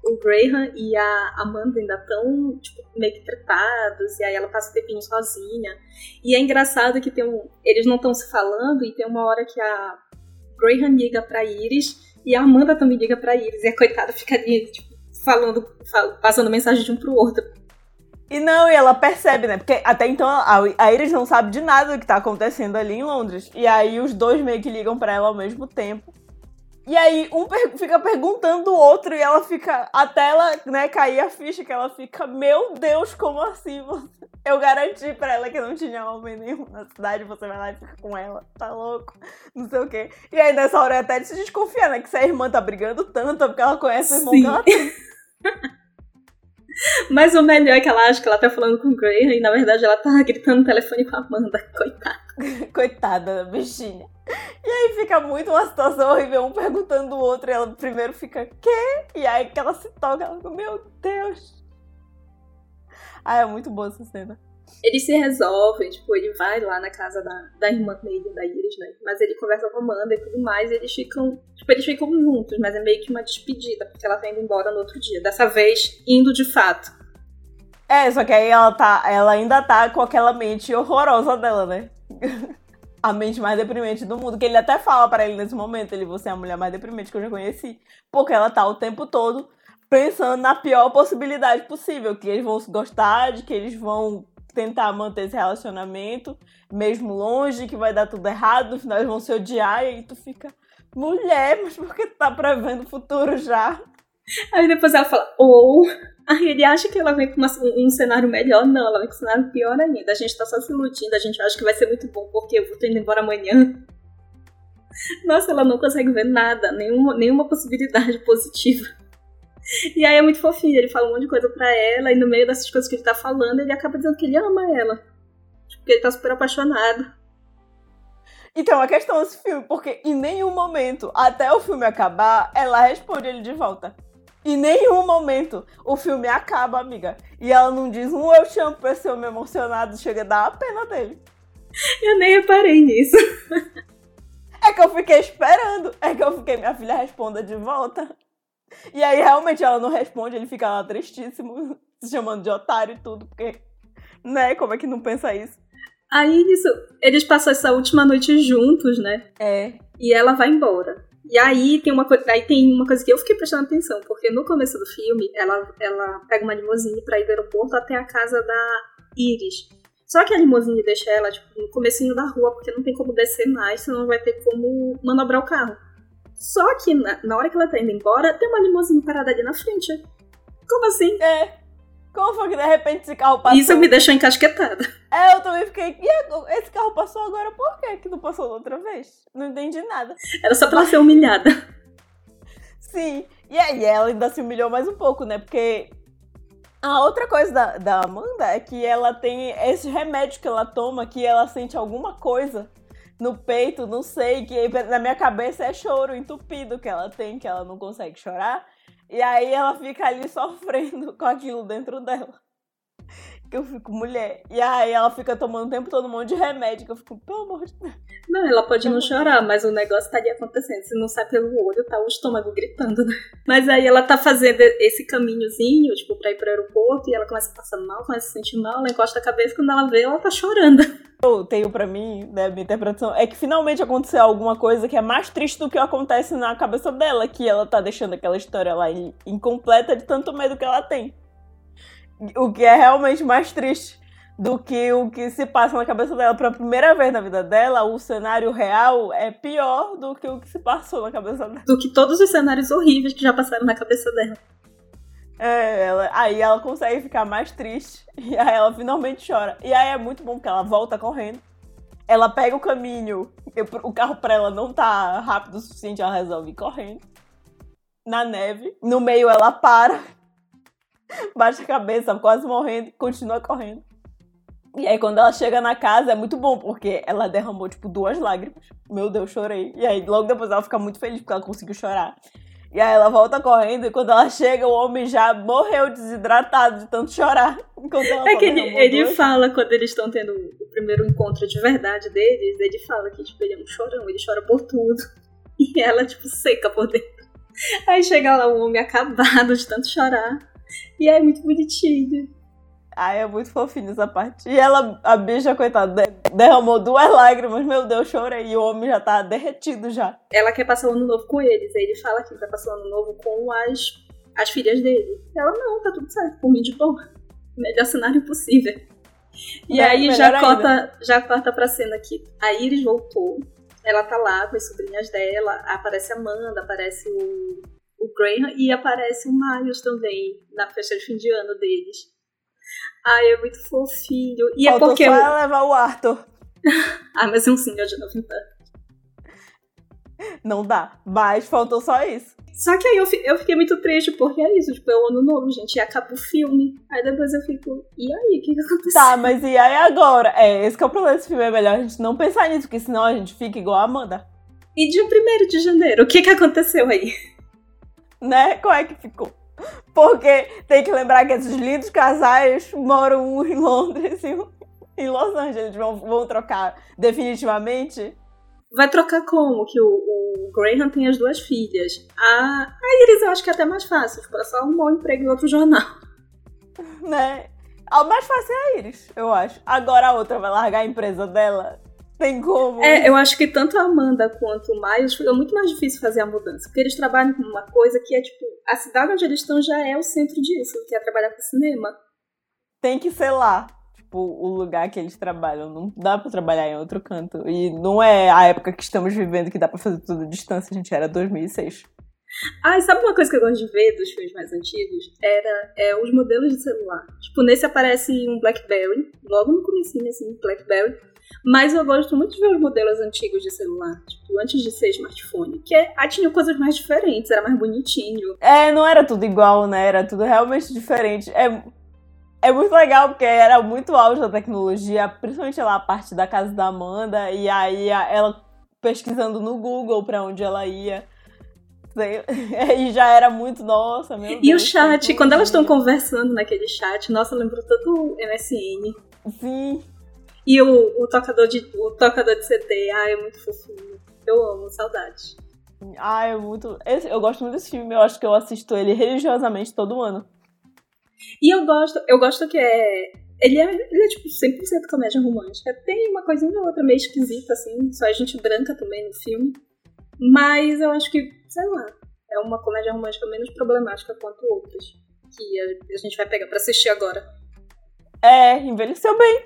o Graham e a Amanda ainda estão tipo, meio que tretados, e aí ela passa o tempinho sozinha. E é engraçado que tem um, eles não estão se falando, e tem uma hora que a Graham liga pra Iris, e a Amanda também liga pra Iris, e a coitada fica ali, tipo, falando, passando mensagem de um pro outro. E não, e ela percebe, né? Porque até então a, a Iris não sabe de nada do que tá acontecendo ali em Londres. E aí os dois meio que ligam para ela ao mesmo tempo. E aí um per fica perguntando o outro e ela fica. Até ela, né, cair a ficha que ela fica, meu Deus, como assim? Eu garanti pra ela que não tinha homem nenhum na cidade, você vai lá e fica com ela, tá louco? Não sei o quê. E aí nessa hora até de se desconfiar, né? Que se a irmã tá brigando tanto, é porque ela conhece o irmão que ela tem. Mas o melhor é que ela acha que ela tá falando com o Graham e na verdade ela tá gritando no telefone com a Amanda. Coitada. Coitada da bichinha. E aí fica muito uma situação horrível, um perguntando o outro, e ela primeiro fica, quê? E aí que ela se toca, ela fica, meu Deus. Ah, é muito boa essa cena. Eles se resolvem, tipo, ele vai lá na casa da, da irmã dele, da Iris, né? Mas ele conversa com a Amanda e tudo mais, e eles ficam. Tipo, eles ficam juntos, mas é meio que uma despedida, porque ela tá indo embora no outro dia. Dessa vez, indo de fato. É, só que aí ela tá. Ela ainda tá com aquela mente horrorosa dela, né? a mente mais deprimente do mundo. Que ele até fala para ele nesse momento: ele, você é a mulher mais deprimente que eu já conheci. Porque ela tá o tempo todo pensando na pior possibilidade possível. Que eles vão se gostar, de que eles vão tentar manter esse relacionamento, mesmo longe, que vai dar tudo errado, no final eles vão se odiar, e aí tu fica, mulher, mas por que tu tá prevendo o futuro já? Aí depois ela fala, ou. Oh. Aí ele acha que ela vem com uma, um cenário melhor. Não, ela vem com um cenário pior ainda. A gente tá só se iludindo, a gente acha que vai ser muito bom porque eu vou tô indo embora amanhã. Nossa, ela não consegue ver nada, nenhuma, nenhuma possibilidade positiva. E aí é muito fofinho, ele fala um monte de coisa pra ela, e no meio dessas coisas que ele tá falando, ele acaba dizendo que ele ama ela. Tipo, porque ele tá super apaixonado. Então, a questão desse filme, porque em nenhum momento, até o filme acabar, ela responde ele de volta. Em nenhum momento o filme acaba, amiga. E ela não diz um eu chamo pra esse homem emocionado, chega a dar a pena dele. Eu nem reparei nisso. É que eu fiquei esperando. É que eu fiquei, minha filha responda de volta. E aí, realmente, ela não responde, ele fica lá tristíssimo, se chamando de otário e tudo, porque, né, como é que não pensa isso? Aí, isso, eles passam essa última noite juntos, né? É. E ela vai embora. E aí tem uma coisa, aí tem uma coisa que eu fiquei prestando atenção, porque no começo do filme, ela, ela pega uma limusine para ir do aeroporto até a casa da Iris. Só que a limusine deixa ela, tipo, no comecinho da rua, porque não tem como descer mais, senão não vai ter como manobrar o carro. Só que na, na hora que ela tá indo embora, tem uma limusine parada ali na frente. Como assim? É. Como foi que de repente esse carro passou? Isso me deixou encasquetada. É, eu também fiquei. E esse carro passou agora por quê? Que não passou outra vez? Não entendi nada. Era só pra ela ser humilhada. Sim. E aí ela ainda se humilhou mais um pouco, né? Porque a outra coisa da, da Amanda é que ela tem esse remédio que ela toma, que ela sente alguma coisa no peito, não sei, que na minha cabeça é choro entupido que ela tem, que ela não consegue chorar. E aí ela fica ali sofrendo com aquilo dentro dela que eu fico mulher. E aí ela fica tomando o tempo todo um monte de remédio, que eu fico, pelo amor de Deus. Não, ela pode não chorar, mas o negócio estaria acontecendo. Se não sai pelo olho, tá o estômago gritando, né? Mas aí ela tá fazendo esse caminhozinho, tipo, pra ir pro aeroporto, e ela começa a passar mal, começa a se sentir mal, ela encosta a cabeça, quando ela vê, ela tá chorando. Eu tenho pra mim, né, minha interpretação, é que finalmente aconteceu alguma coisa que é mais triste do que acontece na cabeça dela, que ela tá deixando aquela história lá incompleta de tanto medo que ela tem. O que é realmente mais triste do que o que se passa na cabeça dela. Pela primeira vez na vida dela, o cenário real é pior do que o que se passou na cabeça dela. Do que todos os cenários horríveis que já passaram na cabeça dela. É, ela, aí ela consegue ficar mais triste. E aí ela finalmente chora. E aí é muito bom porque ela volta correndo. Ela pega o caminho. O carro pra ela não tá rápido o suficiente, ela resolve ir correndo. Na neve. No meio ela para baixa a cabeça, quase morrendo, continua correndo. E aí, quando ela chega na casa, é muito bom, porque ela derramou, tipo, duas lágrimas. Meu Deus, chorei. E aí, logo depois, ela fica muito feliz porque ela conseguiu chorar. E aí, ela volta correndo, e quando ela chega, o homem já morreu desidratado de tanto chorar. é que ele, ele fala, quando eles estão tendo o primeiro encontro de verdade deles, ele fala que, tipo, ele é um chorão, ele chora por tudo. E ela, tipo, seca por dentro. Aí chega lá o homem acabado de tanto chorar. E é muito bonitinho. Ai, é muito fofinho essa parte. E ela, a bicha, coitada, derramou duas lágrimas, meu Deus, chorei. E o homem já tá derretido já. Ela quer passar o ano novo com eles. Aí ele fala que vai passar o ano novo com as, as filhas dele. Ela, não, tá tudo certo, por mim de boa. Melhor cenário possível. E é, aí já corta, já corta pra cena que a Iris voltou. Ela tá lá com as sobrinhas dela. Aparece a Amanda, aparece o o Graham e aparece o Miles também na festa de fim de ano deles. Ai, é muito fofinho. E é Faltou é porque. Só levar o Arthur. ah, mas é um senhor de 90 Não dá. Mas faltou só isso. Só que aí eu, eu fiquei muito triste, porque é isso, tipo, é o ano novo, gente, e acaba o filme. Aí depois eu fico, e aí, o que, que aconteceu? Tá, mas e aí agora? É, esse que é o problema desse filme, é melhor a gente não pensar nisso, porque senão a gente fica igual a Amanda. E de 1 de janeiro, o que que aconteceu aí? Né? Como é que ficou? Porque tem que lembrar que esses lindos casais moram um em Londres e um em Los Angeles. Vão, vão trocar definitivamente? Vai trocar como? Que o, o Graham tem as duas filhas. A, a Iris eu acho que é até mais fácil. É só um bom emprego em outro jornal. Né? O mais fácil é a Iris, eu acho. Agora a outra vai largar a empresa dela tem como. É, eu acho que tanto a Amanda quanto o Miles fica muito mais difícil fazer a mudança. Porque eles trabalham com uma coisa que é tipo. A cidade onde eles estão já é o centro disso, que é trabalhar com cinema. Tem que ser lá. Tipo, o lugar que eles trabalham. Não dá pra trabalhar em outro canto. E não é a época que estamos vivendo que dá pra fazer tudo à distância, gente. Era 2006. Ah, e sabe uma coisa que eu gosto de ver dos filmes mais antigos? Era é, os modelos de celular. Tipo, nesse aparece um Blackberry, logo no comecinho, assim, Blackberry. Mas eu gosto muito de ver os modelos antigos de celular, tipo, antes de ser smartphone. Que é, ah, tinha coisas mais diferentes, era mais bonitinho. É, não era tudo igual, né? Era tudo realmente diferente. É, é muito legal, porque era muito auge da tecnologia, principalmente lá a parte da casa da Amanda, e aí ela pesquisando no Google pra onde ela ia. E já era muito, nossa, meu E Deus, o chat, quando elas estão conversando naquele chat, nossa, lembrou tanto o MSN. Sim. E o, o, tocador de, o tocador de CD, ai, é muito fofinho. Eu amo, saudade. Ai, é muito. Esse, eu gosto muito desse filme, eu acho que eu assisto ele religiosamente todo ano. E eu gosto, eu gosto que é. Ele é, ele é tipo 100% comédia romântica. Tem uma coisinha ou outra meio esquisita, assim, só a gente branca também no filme. Mas eu acho que, sei lá, é uma comédia romântica menos problemática quanto outras. Que a, gente vai pegar pra assistir agora. É, envelheceu bem,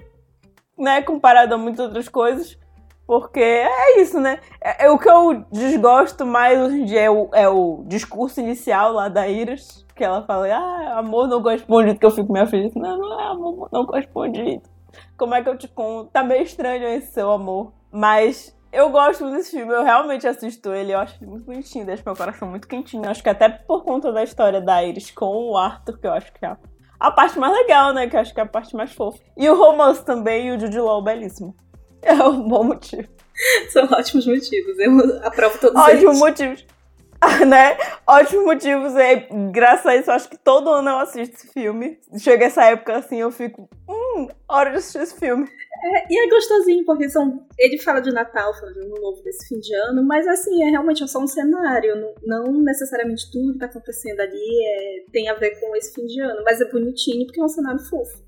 né? Comparado a muitas outras coisas. Porque é isso, né? É, é, o que eu desgosto mais hoje em dia é o, é o discurso inicial lá da Iris, que ela fala, ah, amor não corresponde, que eu fico meio feliz. Não, não é amor, não corresponde. Como é que eu te conto? Tá meio estranho esse seu amor. Mas eu gosto desse filme, eu realmente assisto ele, eu acho ele muito bonitinho, deixa meu coração muito quentinho. Acho que até por conta da história da Iris com o Arthur, que eu acho que é a parte mais legal, né? Que eu acho que é a parte mais fofa. E o romance também, e o Jude Law, belíssimo. É um bom motivo. São ótimos motivos, eu aprovo todos Ótimos eles. motivos. né? Ótimos motivos. E graças a isso, eu acho que todo ano eu assisto esse filme. Chega essa época assim, eu fico. Hum, hora de assistir esse filme. É, e é gostosinho, porque são, ele fala de Natal, fala de Ano Novo desse fim de ano, mas assim, é realmente só um cenário. Não, não necessariamente tudo que tá acontecendo ali é, tem a ver com esse fim de ano, mas é bonitinho porque é um cenário fofo.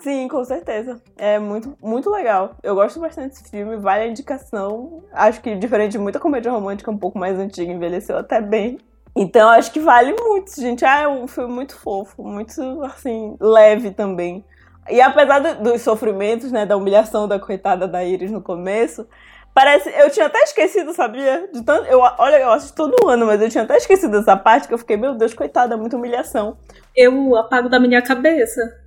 Sim, com certeza. É muito, muito legal. Eu gosto bastante desse filme, vale a indicação. Acho que, diferente de muita comédia romântica um pouco mais antiga, envelheceu até bem. Então, acho que vale muito, gente. Ah, é um filme muito fofo, muito, assim, leve também. E apesar do, dos sofrimentos, né, da humilhação da coitada da Iris no começo, parece. Eu tinha até esquecido, sabia? De tanto, eu, olha, eu assisto todo ano, mas eu tinha até esquecido essa parte que eu fiquei, meu Deus, coitada, muita humilhação. Eu apago da minha cabeça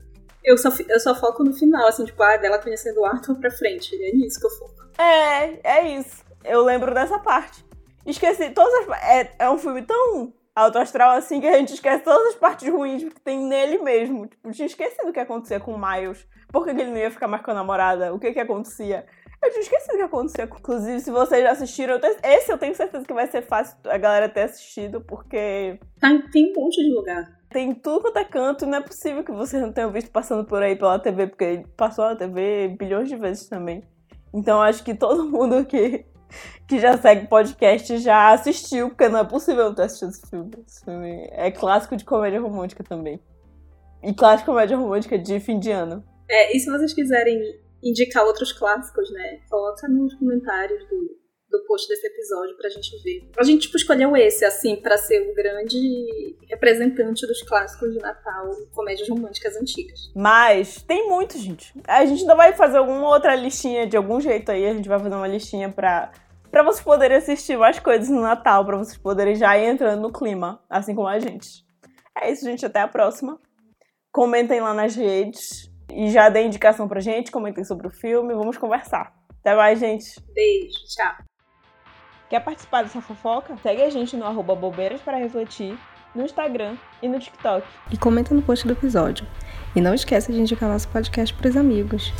eu só, eu só foco no final, assim, tipo, ah, dela conhecendo o Arthur pra frente. É nisso que eu foco. É, é isso. Eu lembro dessa parte. Esqueci todas as. É, é um filme tão alto astral assim que a gente esquece todas as partes ruins que tem nele mesmo. Tipo, tinha esquecido o que acontecia com o Miles. Por que, ele não ia ficar mais com a namorada? O que que acontecia? Eu tinha esquecido o que acontecia. Inclusive, se vocês já assistiram, esse eu tenho certeza que vai ser fácil a galera ter assistido, porque. Tá, tem um monte de lugar. Tem tudo quanto é canto, não é possível que vocês não tenham visto passando por aí pela TV, porque ele passou na TV bilhões de vezes também. Então acho que todo mundo que, que já segue podcast já assistiu, porque não é possível não ter assistido esse filme. Esse filme é clássico de comédia romântica também. E clássico de comédia romântica de fim de ano. É, e se vocês quiserem indicar outros clássicos, né? Coloca nos comentários do, do post desse episódio pra gente ver. A gente, tipo, escolheu esse, assim, para ser o grande representante dos clássicos de Natal, comédias românticas antigas. Mas tem muito, gente. A gente ainda vai fazer alguma outra listinha de algum jeito aí, a gente vai fazer uma listinha pra, pra vocês poderem assistir mais coisas no Natal, pra vocês poderem já ir entrando no clima, assim como a gente. É isso, gente. Até a próxima. Comentem lá nas redes e já deem indicação pra gente, comentem sobre o filme, vamos conversar. Até mais, gente. Beijo, tchau. Quer participar dessa fofoca? Segue a gente no arroba bobeiras para refletir, no Instagram e no TikTok. E comenta no post do episódio. E não esqueça de indicar nosso podcast para os amigos.